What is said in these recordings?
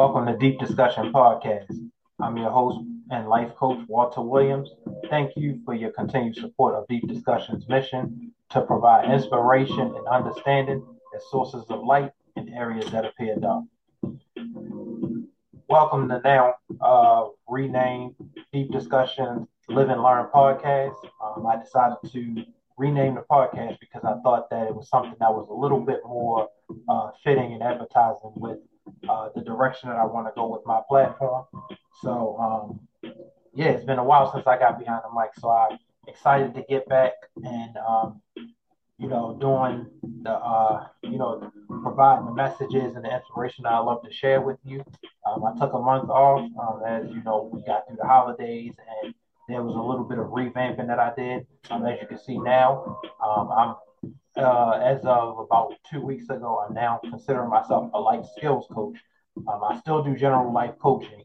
Welcome to Deep Discussion Podcast. I'm your host and life coach, Walter Williams. Thank you for your continued support of Deep Discussion's mission to provide inspiration and understanding as sources of light in areas that appear dark. Welcome to now uh, renamed Deep Discussions Live and Learn Podcast. Um, I decided to rename the podcast because I thought that it was something that was a little bit more uh, fitting and advertising with uh, the direction that I want to go with my platform. So, um, yeah, it's been a while since I got behind the mic, so I'm excited to get back and, um, you know, doing the, uh, you know, providing the messages and the inspiration I love to share with you. Um, I took a month off, um, as you know, we got through the holidays and there was a little bit of revamping that I did. Um, as you can see now, um, I'm uh, as of about two weeks ago, I now consider myself a life skills coach. Um, I still do general life coaching,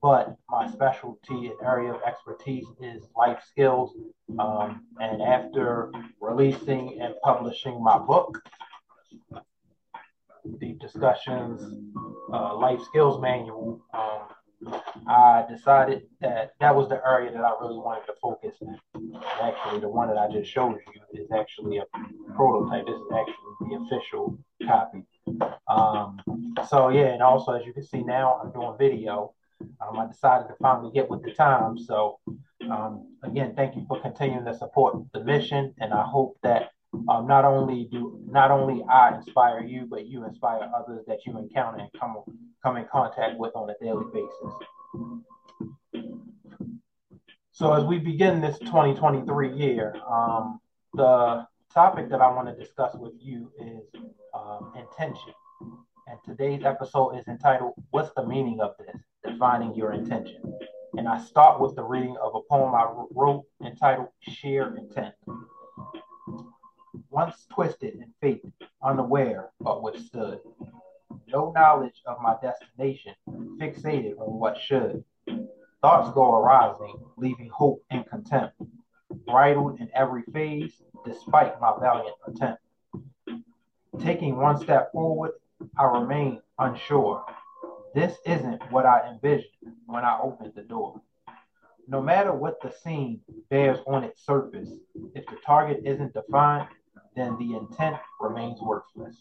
but my specialty and area of expertise is life skills. Um, and after releasing and publishing my book, Deep Discussions uh, Life Skills Manual, um, I decided that that was the area that I really wanted to focus in. Actually, the one that I just showed you is actually a prototype. This is actually the official copy. Um, so yeah, and also as you can see now, I'm doing video. Um, I decided to finally get with the times. So um, again, thank you for continuing to support the mission, and I hope that um, not only do not only I inspire you, but you inspire others that you encounter and come come in contact with on a daily basis. So as we begin this 2023 year, um, the topic that I want to discuss with you is um, intention. And today's episode is entitled "What's the meaning of this? Defining your intention." And I start with the reading of a poem I wrote entitled "Sheer Intent." Once twisted in fate, unaware but withstood. No knowledge of my destination, fixated on what should. Thoughts go arising, leaving hope and contempt, bridled in every phase, despite my valiant attempt. Taking one step forward, I remain unsure. This isn't what I envisioned when I opened the door. No matter what the scene bears on its surface, if the target isn't defined, then the intent remains worthless.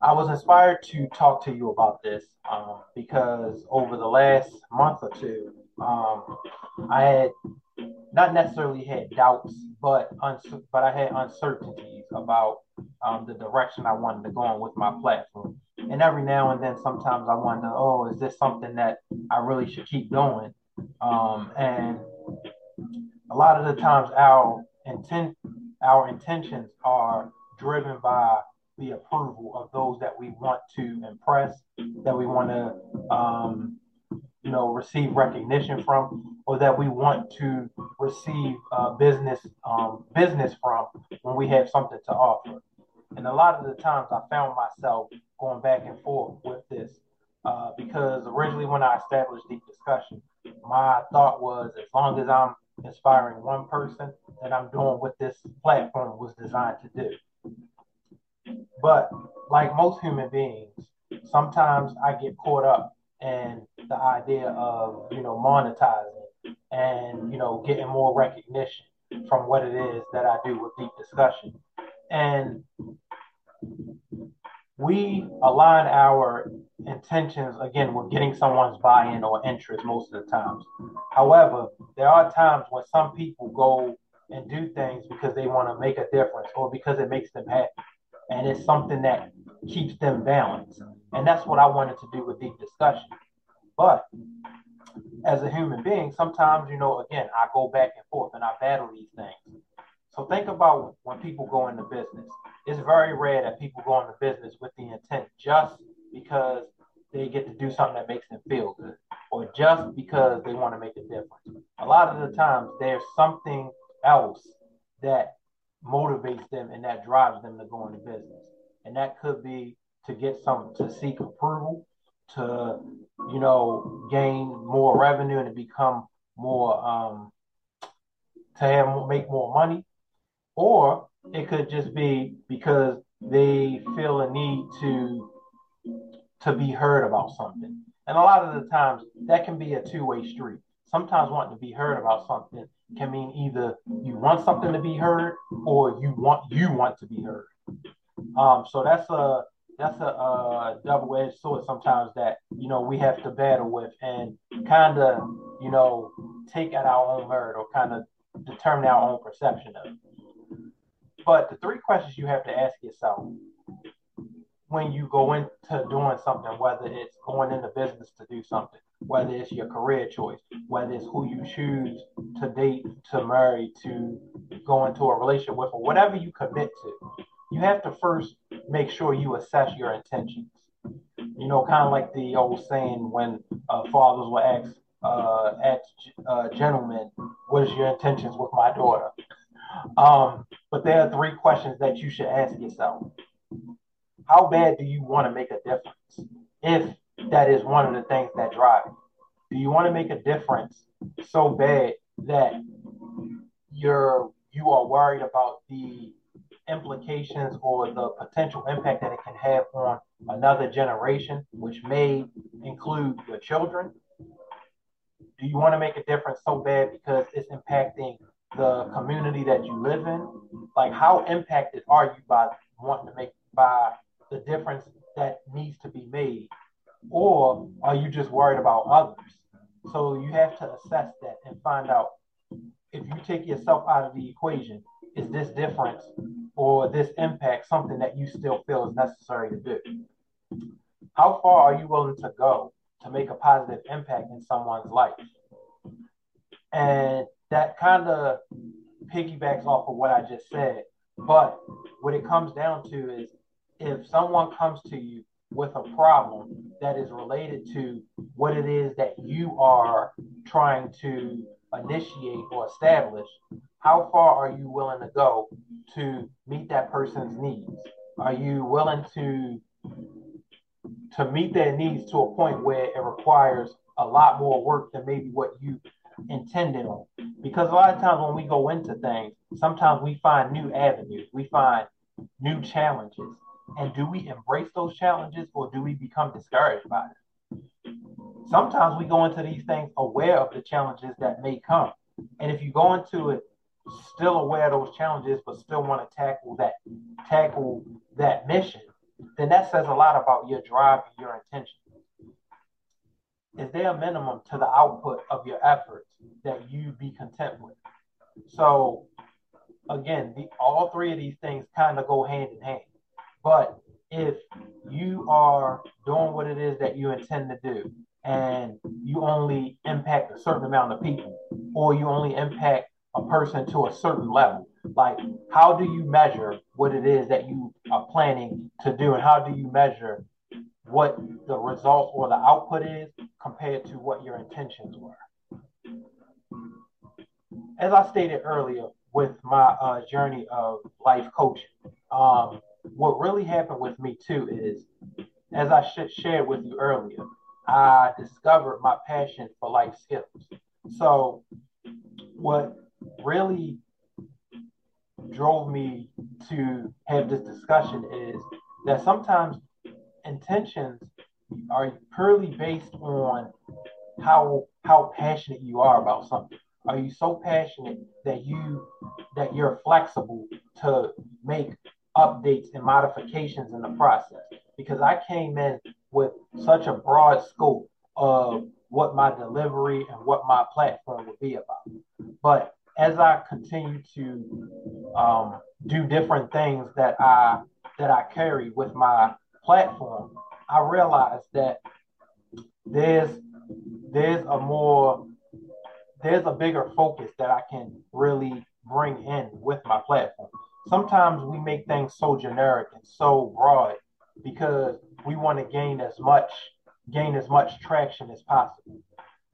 I was inspired to talk to you about this um, because over the last month or two, um, I had not necessarily had doubts, but uns- but I had uncertainties about um, the direction I wanted to go in with my platform. And every now and then, sometimes I wonder, oh, is this something that I really should keep doing? Um, and a lot of the times, our intent our intentions are driven by the approval of those that we want to impress, that we want to, um, you know, receive recognition from, or that we want to receive uh, business um, business from when we have something to offer. And a lot of the times, I found myself going back and forth with this uh, because originally, when I established deep discussion, my thought was as long as I'm inspiring one person, then I'm doing what this platform was designed to do. But like most human beings, sometimes I get caught up in the idea of, you know, monetizing and, you know, getting more recognition from what it is that I do with deep discussion. And we align our intentions again with getting someone's buy-in or interest most of the times. However, there are times when some people go and do things because they want to make a difference or because it makes them happy. And it's something that keeps them balanced. And that's what I wanted to do with deep discussion. But as a human being, sometimes, you know, again, I go back and forth and I battle these things. So think about when people go into business. It's very rare that people go into business with the intent just because they get to do something that makes them feel good or just because they want to make a difference. A lot of the times there's something else that motivates them and that drives them to go into business. And that could be to get some to seek approval, to you know gain more revenue and to become more um to have make more money or it could just be because they feel a need to to be heard about something. And a lot of the times that can be a two-way street. Sometimes wanting to be heard about something can mean either you want something to be heard or you want you want to be heard. Um, so that's a that's a, a double-edged sword sometimes that you know we have to battle with and kind of you know take at our own merit or kind of determine our own perception of. It. But the three questions you have to ask yourself when you go into doing something, whether it's going into business to do something, whether it's your career choice, whether it's who you choose to date, to marry, to go into a relationship with, or whatever you commit to, you have to first make sure you assess your intentions. You know, kind of like the old saying when uh, fathers will ask, uh, ask uh, gentlemen, what is your intentions with my daughter? Um, but there are three questions that you should ask yourself. How bad do you want to make a difference? If that is one of the things that drive you. Do you want to make a difference so bad that you're you are worried about the implications or the potential impact that it can have on another generation, which may include your children? Do you want to make a difference so bad because it's impacting the community that you live in? Like, how impacted are you by wanting to make by the difference that needs to be made, or are you just worried about others? So you have to assess that and find out if you take yourself out of the equation, is this difference or this impact something that you still feel is necessary to do? How far are you willing to go to make a positive impact in someone's life? And that kind of piggybacks off of what I just said. But what it comes down to is if someone comes to you with a problem that is related to what it is that you are trying to initiate or establish, how far are you willing to go to meet that person's needs? Are you willing to to meet their needs to a point where it requires a lot more work than maybe what you intended on. Because a lot of times when we go into things, sometimes we find new avenues, we find new challenges. And do we embrace those challenges or do we become discouraged by it? Sometimes we go into these things aware of the challenges that may come. And if you go into it still aware of those challenges, but still want to tackle that tackle that mission, then that says a lot about your drive and your intention is there a minimum to the output of your efforts that you be content with? So again, the, all three of these things kind of go hand in hand. But if you are doing what it is that you intend to do and you only impact a certain amount of people or you only impact a person to a certain level, like how do you measure what it is that you are planning to do and how do you measure what the result or the output is compared to what your intentions were. As I stated earlier with my uh, journey of life coaching, um, what really happened with me too is, as I sh- shared with you earlier, I discovered my passion for life skills. So what really drove me to have this discussion is that sometimes intentions are purely based on how how passionate you are about something. Are you so passionate that you that you're flexible to make updates and modifications in the process? Because I came in with such a broad scope of what my delivery and what my platform would be about. But as I continue to um, do different things that I that I carry with my platform, I realize that there's there's a more there's a bigger focus that I can really bring in with my platform. Sometimes we make things so generic and so broad because we want to gain as much gain as much traction as possible.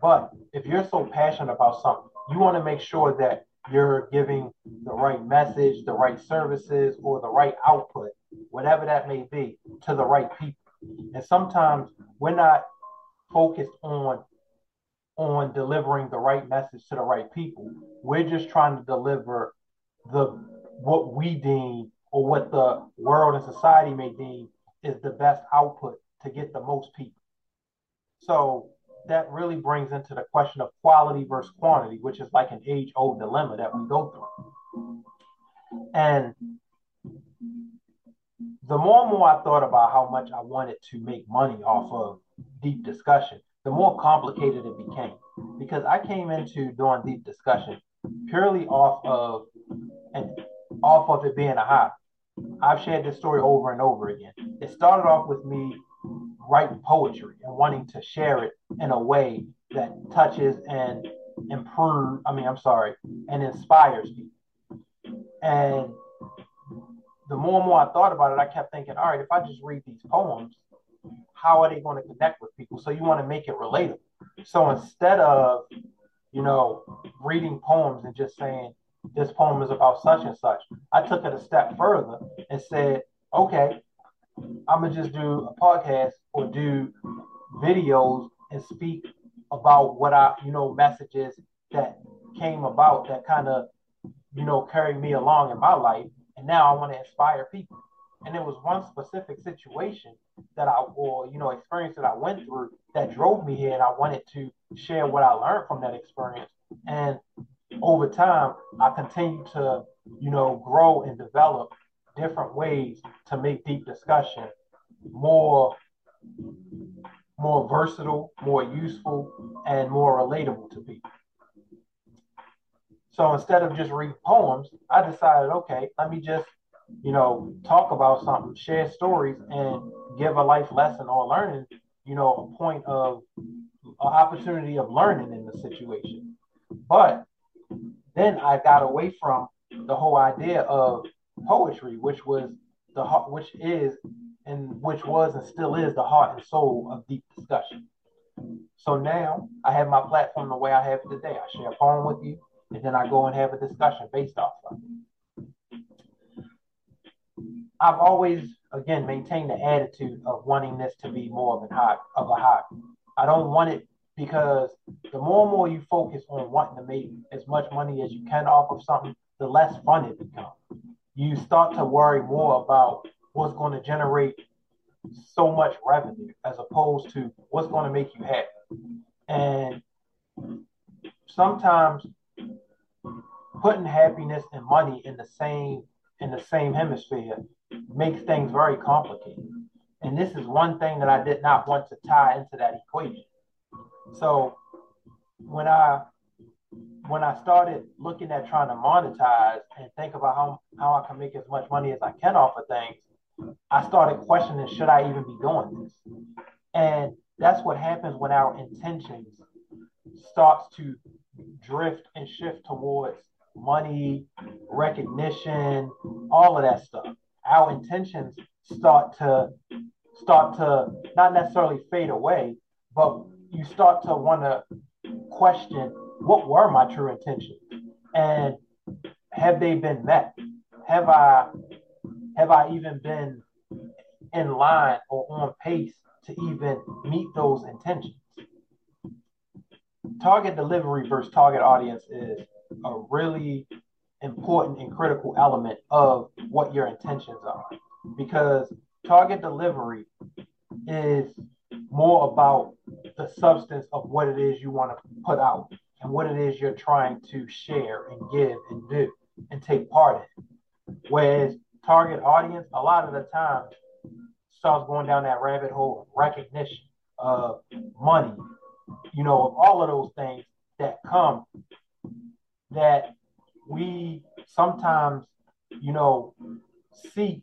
But if you're so passionate about something, you want to make sure that you're giving the right message, the right services, or the right output, whatever that may be, to the right people. And sometimes we're not focused on on delivering the right message to the right people. We're just trying to deliver the what we deem or what the world and society may deem is the best output to get the most people. So that really brings into the question of quality versus quantity, which is like an age old dilemma that we go through. And the more and more I thought about how much I wanted to make money off of deep discussion, the more complicated it became. Because I came into doing deep discussion purely off of and off of it being a hobby. I've shared this story over and over again. It started off with me writing poetry and wanting to share it in a way that touches and improve, I mean, I'm sorry, and inspires people. And the more and more I thought about it, I kept thinking, all right, if I just read these poems, how are they going to connect with people? So you want to make it relatable. So instead of, you know, reading poems and just saying this poem is about such and such, I took it a step further and said, okay, I'm gonna just do a podcast or do videos and speak about what I, you know, messages that came about that kind of, you know, carried me along in my life. And now I want to inspire people. And it was one specific situation that I, or, you know, experience that I went through that drove me here. And I wanted to share what I learned from that experience. And over time, I continue to, you know, grow and develop different ways to make deep discussion more more versatile, more useful, and more relatable to people. So instead of just read poems, I decided, okay, let me just, you know, talk about something, share stories, and give a life lesson or learning, you know, a point of an opportunity of learning in the situation. But then I got away from the whole idea of poetry, which was the heart, which is and which was and still is the heart and soul of deep discussion. So now I have my platform the way I have it today. I share a poem with you, and then I go and have a discussion based off of it. I've always, again, maintained the attitude of wanting this to be more of a hobby. Of a hobby. I don't want it because the more and more you focus on wanting to make as much money as you can off of something, the less fun it becomes you start to worry more about what's going to generate so much revenue as opposed to what's going to make you happy. And sometimes putting happiness and money in the same in the same hemisphere makes things very complicated. And this is one thing that I did not want to tie into that equation. So when I when I started looking at trying to monetize and think about how, how I can make as much money as I can off of things, I started questioning should I even be doing this? And that's what happens when our intentions starts to drift and shift towards money, recognition, all of that stuff. Our intentions start to start to not necessarily fade away, but you start to want to question what were my true intentions? And have they been met? Have i have i even been in line or on pace to even meet those intentions? Target delivery versus target audience is a really important and critical element of what your intentions are. Because target delivery is more about the substance of what it is you want to put out and what it is you're trying to share and give and do and take part in. Whereas target audience, a lot of the time, starts going down that rabbit hole of recognition, of money, you know, of all of those things that come that we sometimes, you know, seek.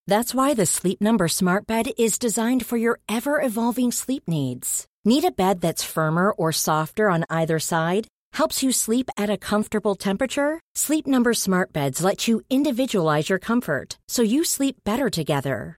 That's why the Sleep Number Smart Bed is designed for your ever-evolving sleep needs. Need a bed that's firmer or softer on either side? Helps you sleep at a comfortable temperature? Sleep Number Smart Beds let you individualize your comfort so you sleep better together.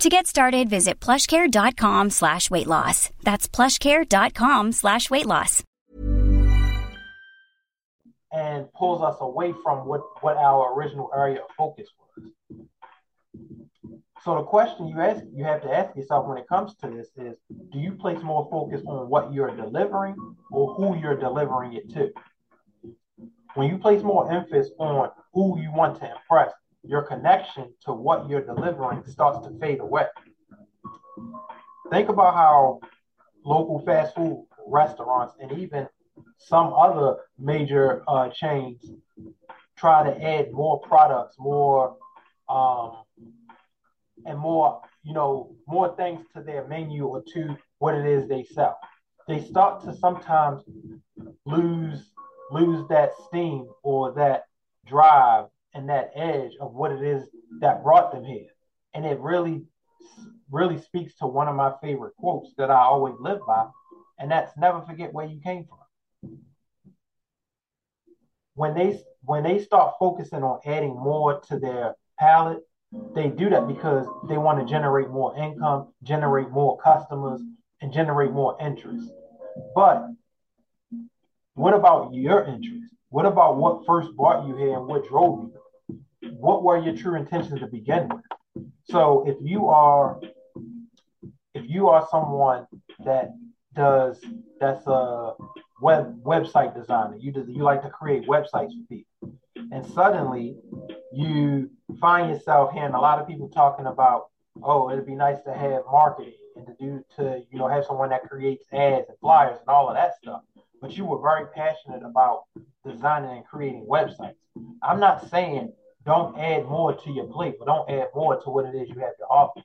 To get started, visit plushcare.com slash weight loss. That's plushcare.com slash weight loss. And pulls us away from what, what our original area of focus was. So the question you ask you have to ask yourself when it comes to this is do you place more focus on what you're delivering or who you're delivering it to? When you place more emphasis on who you want to impress, your connection to what you're delivering starts to fade away. Think about how local fast food restaurants and even some other major uh, chains try to add more products, more um, and more, you know, more things to their menu or to what it is they sell. They start to sometimes lose lose that steam or that drive and that edge of what it is that brought them here. And it really really speaks to one of my favorite quotes that I always live by, and that's never forget where you came from. When they when they start focusing on adding more to their palate they do that because they want to generate more income, generate more customers, and generate more interest. But what about your interest? What about what first brought you here and what drove you? What were your true intentions to begin with? So if you are if you are someone that does that's a web website designer, you do, you like to create websites for people, and suddenly you find yourself hearing a lot of people talking about, oh, it'd be nice to have marketing and to do to you know have someone that creates ads and flyers and all of that stuff. But you were very passionate about designing and creating websites. I'm not saying don't add more to your plate, but don't add more to what it is you have to offer.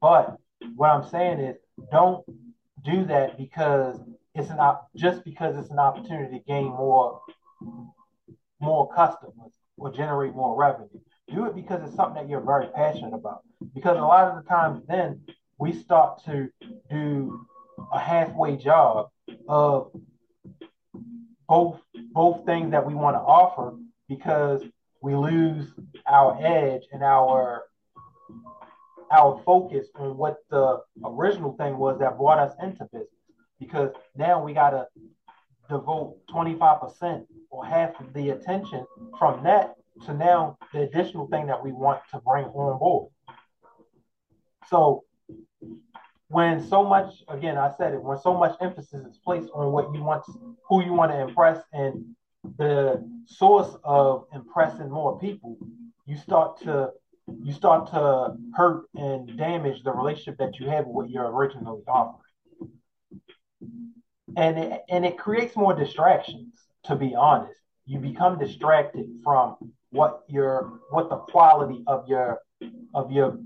But what I'm saying is don't do that because it's an op- just because it's an opportunity to gain more more customers or generate more revenue. Do it because it's something that you're very passionate about. Because a lot of the times then we start to do a halfway job of both both things that we want to offer because we lose our edge and our our focus on what the original thing was that brought us into business because now we got to devote 25% or half of the attention from that to now the additional thing that we want to bring on board. So when so much again I said it when so much emphasis is placed on what you want who you want to impress and the source of impressing more people, you start to you start to hurt and damage the relationship that you have with what you're originally offering. And it, and it creates more distractions, to be honest. You become distracted from what your what the quality of your of your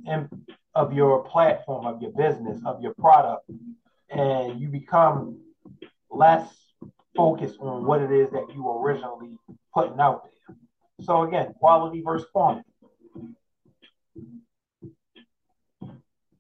of your platform, of your business, of your product, and you become less focused on what it is that you originally putting out there. So again, quality versus quantity.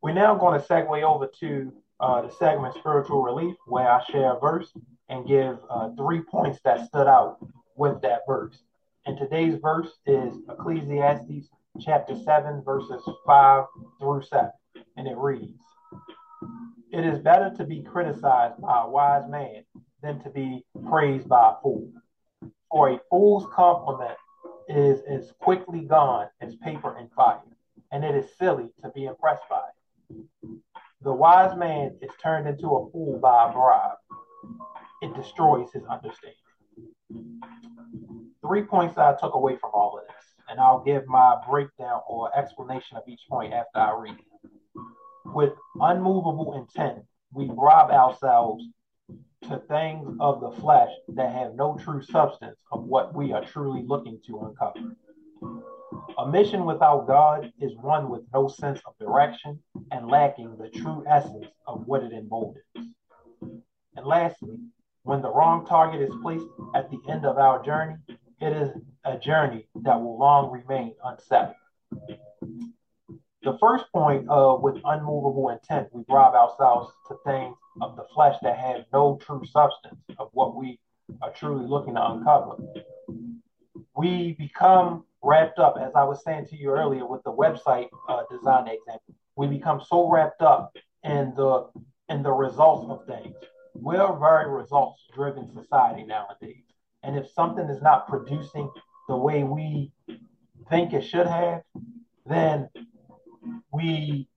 We're now going to segue over to uh, the segment Spiritual Relief, where I share a verse and give uh, three points that stood out with that verse. And today's verse is Ecclesiastes chapter 7, verses 5 through 7. And it reads It is better to be criticized by a wise man than to be praised by a fool. For a fool's compliment is as quickly gone as paper and fire, and it is silly to be impressed by it. The wise man is turned into a fool by a bribe. It destroys his understanding. Three points I took away from all of this, and I'll give my breakdown or explanation of each point after I read it. With unmovable intent, we rob ourselves to things of the flesh that have no true substance of what we are truly looking to uncover. A mission without God is one with no sense of direction and lacking the true essence of what it emboldens. And lastly, when the wrong target is placed at the end of our journey, it is a journey that will long remain unsettled. The first point of with unmovable intent, we rob ourselves to things of the flesh that have no true substance of what we are truly looking to uncover. We become wrapped up, as I was saying to you earlier with the website uh, design example. We become so wrapped up in the in the results of things. We're a very results driven society nowadays. And if something is not producing the way we think it should have, then we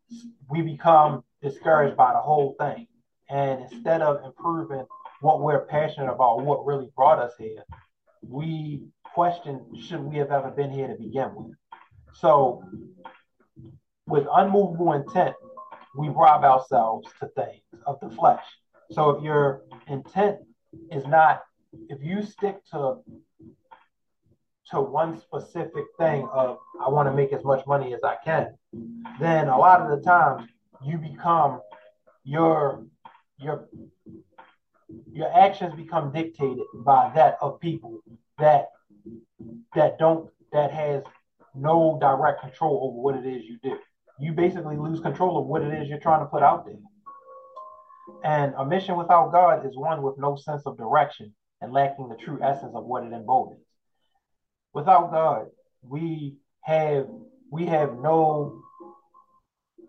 we become discouraged by the whole thing. And instead of improving what we're passionate about, what really brought us here, we question should we have ever been here to begin with. So, with unmovable intent, we rob ourselves to things of the flesh. So, if your intent is not, if you stick to to one specific thing of I want to make as much money as I can, then a lot of the times you become your your your actions become dictated by that of people that that don't that has no direct control over what it is you do. You basically lose control of what it is you're trying to put out there. And a mission without God is one with no sense of direction and lacking the true essence of what it embodies. Without God, we have we have no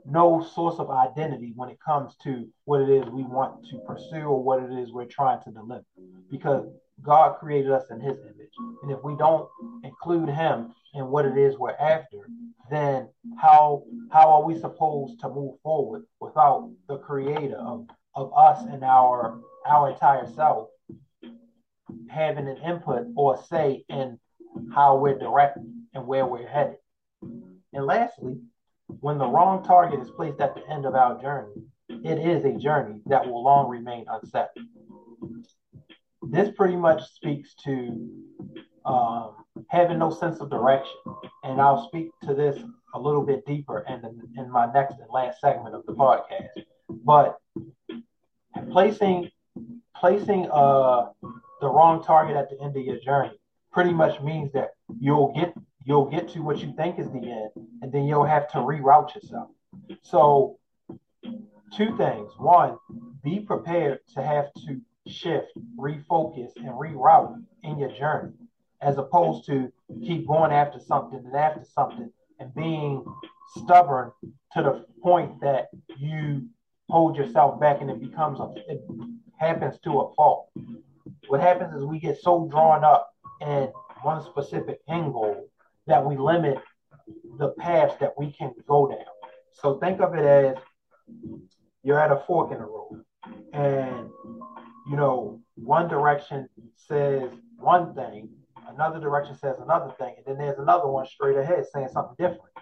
no source of identity when it comes to what it is we want to pursue or what it is we're trying to deliver. Because God created us in his image. And if we don't include him in what it is we're after, then how how are we supposed to move forward without the creator of, of us and our our entire self having an input or say in how we're directed and where we're headed? And lastly, when the wrong target is placed at the end of our journey, it is a journey that will long remain unsettled. This pretty much speaks to um, having no sense of direction. And I'll speak to this a little bit deeper in, the, in my next and last segment of the podcast. But placing placing uh, the wrong target at the end of your journey pretty much means that you'll get you'll get to what you think is the end, and then you'll have to reroute yourself. So, two things. One, be prepared to have to shift, refocus, and reroute in your journey, as opposed to keep going after something and after something and being stubborn to the point that you hold yourself back and it becomes a it happens to a fault. What happens is we get so drawn up in one specific goal that we limit the path that we can go down. So think of it as you're at a fork in the road, and you know one direction says one thing, another direction says another thing, and then there's another one straight ahead saying something different.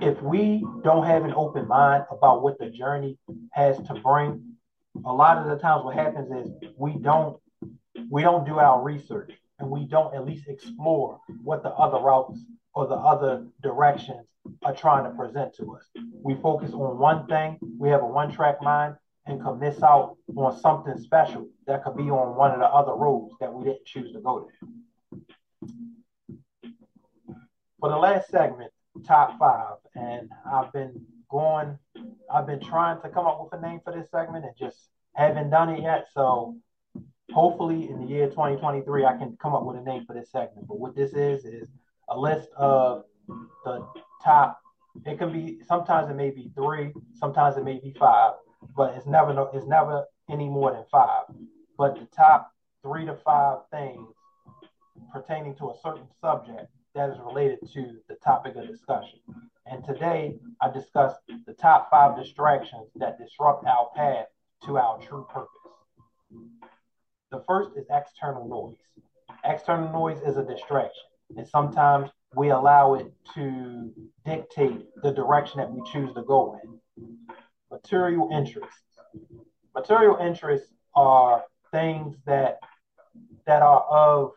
If we don't have an open mind about what the journey has to bring, a lot of the times what happens is we don't we don't do our research and we don't at least explore what the other routes or the other directions are trying to present to us. We focus on one thing, we have a one track mind, and can miss out on something special that could be on one of the other roads that we didn't choose to go there. For the last segment, top five, and I've been going, I've been trying to come up with a name for this segment and just haven't done it yet. So hopefully in the year 2023, I can come up with a name for this segment. But what this is, is a list of the top. It can be sometimes it may be three, sometimes it may be five, but it's never it's never any more than five. But the top three to five things pertaining to a certain subject that is related to the topic of discussion. And today I discussed the top five distractions that disrupt our path to our true purpose. The first is external noise. External noise is a distraction, and sometimes we allow it to dictate the direction that we choose to go in. Material interests. Material interests are things that that are of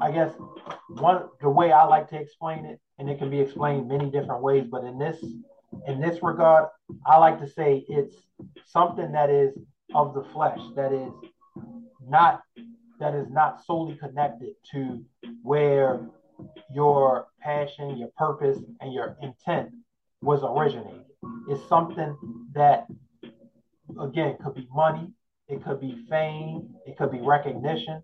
I guess one the way I like to explain it, and it can be explained many different ways, but in this in this regard, I like to say it's something that is of the flesh, that is not that is not solely connected to where your passion, your purpose, and your intent was originated. It's something that again could be money, it could be fame, it could be recognition.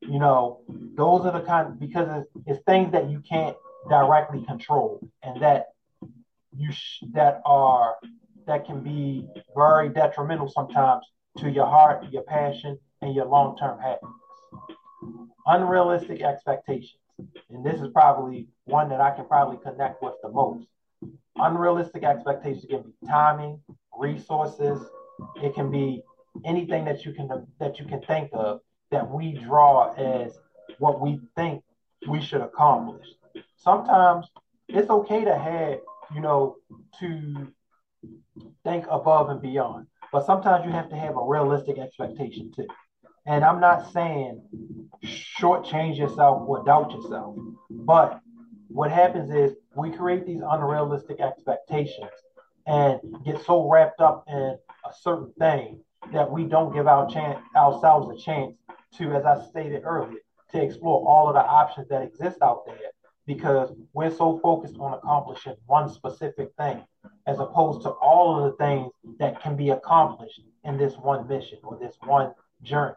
You know, those are the kind because it's, it's things that you can't directly control and that you sh- that are that can be very detrimental sometimes to your heart, your passion, and your long-term happiness. Unrealistic expectations, and this is probably one that I can probably connect with the most. Unrealistic expectations can be timing, resources. It can be anything that you can that you can think of that we draw as what we think we should accomplish. Sometimes it's okay to have, you know, to think above and beyond. But sometimes you have to have a realistic expectation too. And I'm not saying shortchange yourself or doubt yourself. But what happens is we create these unrealistic expectations and get so wrapped up in a certain thing that we don't give our chance ourselves a chance to, as I stated earlier, to explore all of the options that exist out there because we're so focused on accomplishing one specific thing as opposed to all of the things that can be accomplished in this one mission or this one journey.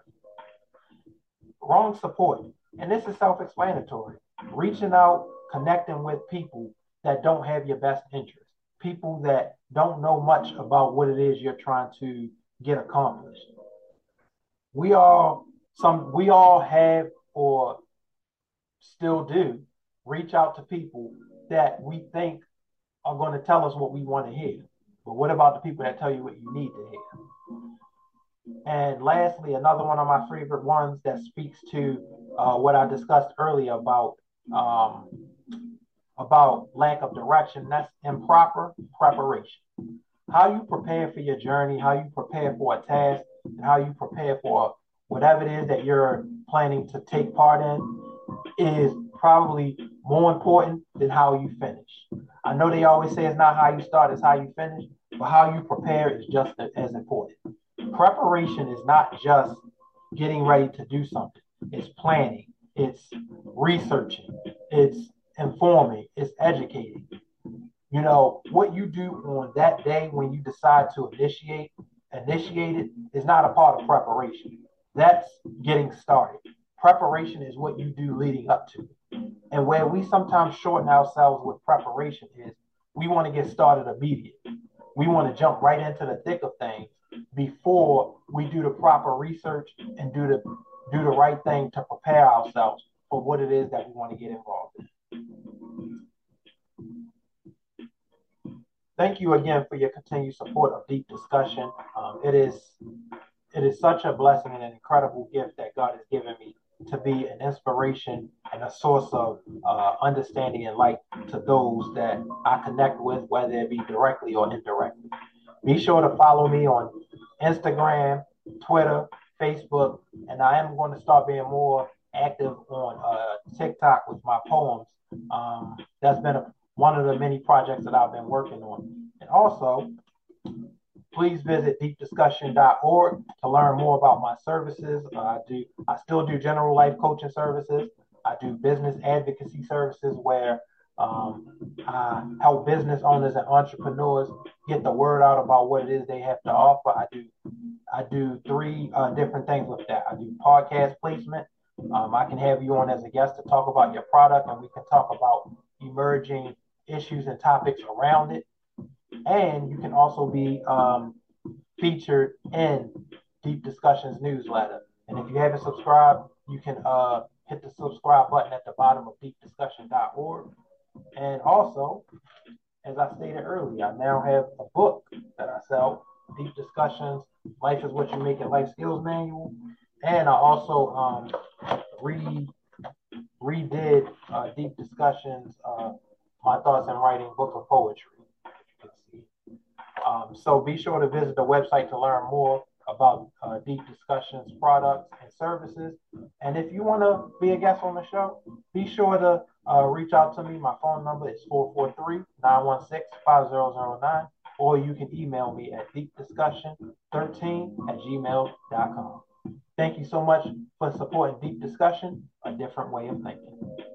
Wrong support. And this is self explanatory. Reaching out, connecting with people that don't have your best interest, people that don't know much about what it is you're trying to get accomplished. We all some we all have or still do reach out to people that we think are going to tell us what we want to hear. But what about the people that tell you what you need to hear? And lastly, another one of my favorite ones that speaks to uh, what I discussed earlier about um, about lack of direction. That's improper preparation. How you prepare for your journey, how you prepare for a task, and how you prepare for whatever it is that you're planning to take part in is probably more important than how you finish. I know they always say it's not how you start, it's how you finish, but how you prepare is just as important. Preparation is not just getting ready to do something, it's planning, it's researching, it's informing, it's educating. You know, what you do on that day when you decide to initiate initiate it is not a part of preparation. That's getting started. Preparation is what you do leading up to. And where we sometimes shorten ourselves with preparation is we want to get started immediately. We want to jump right into the thick of things before we do the proper research and do the do the right thing to prepare ourselves for what it is that we want to get involved in. Thank you again for your continued support of Deep Discussion. Um, it is it is such a blessing and an incredible gift that God has given me to be an inspiration and a source of uh, understanding and light to those that I connect with, whether it be directly or indirectly. Be sure to follow me on Instagram, Twitter, Facebook, and I am going to start being more active on uh, TikTok with my poems. Um, that's been a, one of the many projects that I've been working on. And also, please visit deepdiscussion.org to learn more about my services. Uh, I do I still do general life coaching services. I do business advocacy services where um, I help business owners and entrepreneurs get the word out about what it is they have to offer. I do I do three uh, different things with that. I do podcast placement. Um, I can have you on as a guest to talk about your product, and we can talk about emerging issues and topics around it and you can also be um, featured in Deep Discussions newsletter. And if you haven't subscribed, you can uh, hit the subscribe button at the bottom of deepdiscussion.org. And also, as I stated earlier, I now have a book that I sell, Deep Discussions, Life is What You Make It Life Skills Manual. And I also um, re redid uh, Deep Discussions, uh, My Thoughts and Writing Book of Poetry. Um, so be sure to visit the website to learn more about uh, Deep Discussions products and services. And if you want to be a guest on the show, be sure to uh, reach out to me. My phone number is 443 916 5009, or you can email me at deepdiscussion13 at gmail.com. Thank you so much for supporting Deep Discussion, a different way of thinking.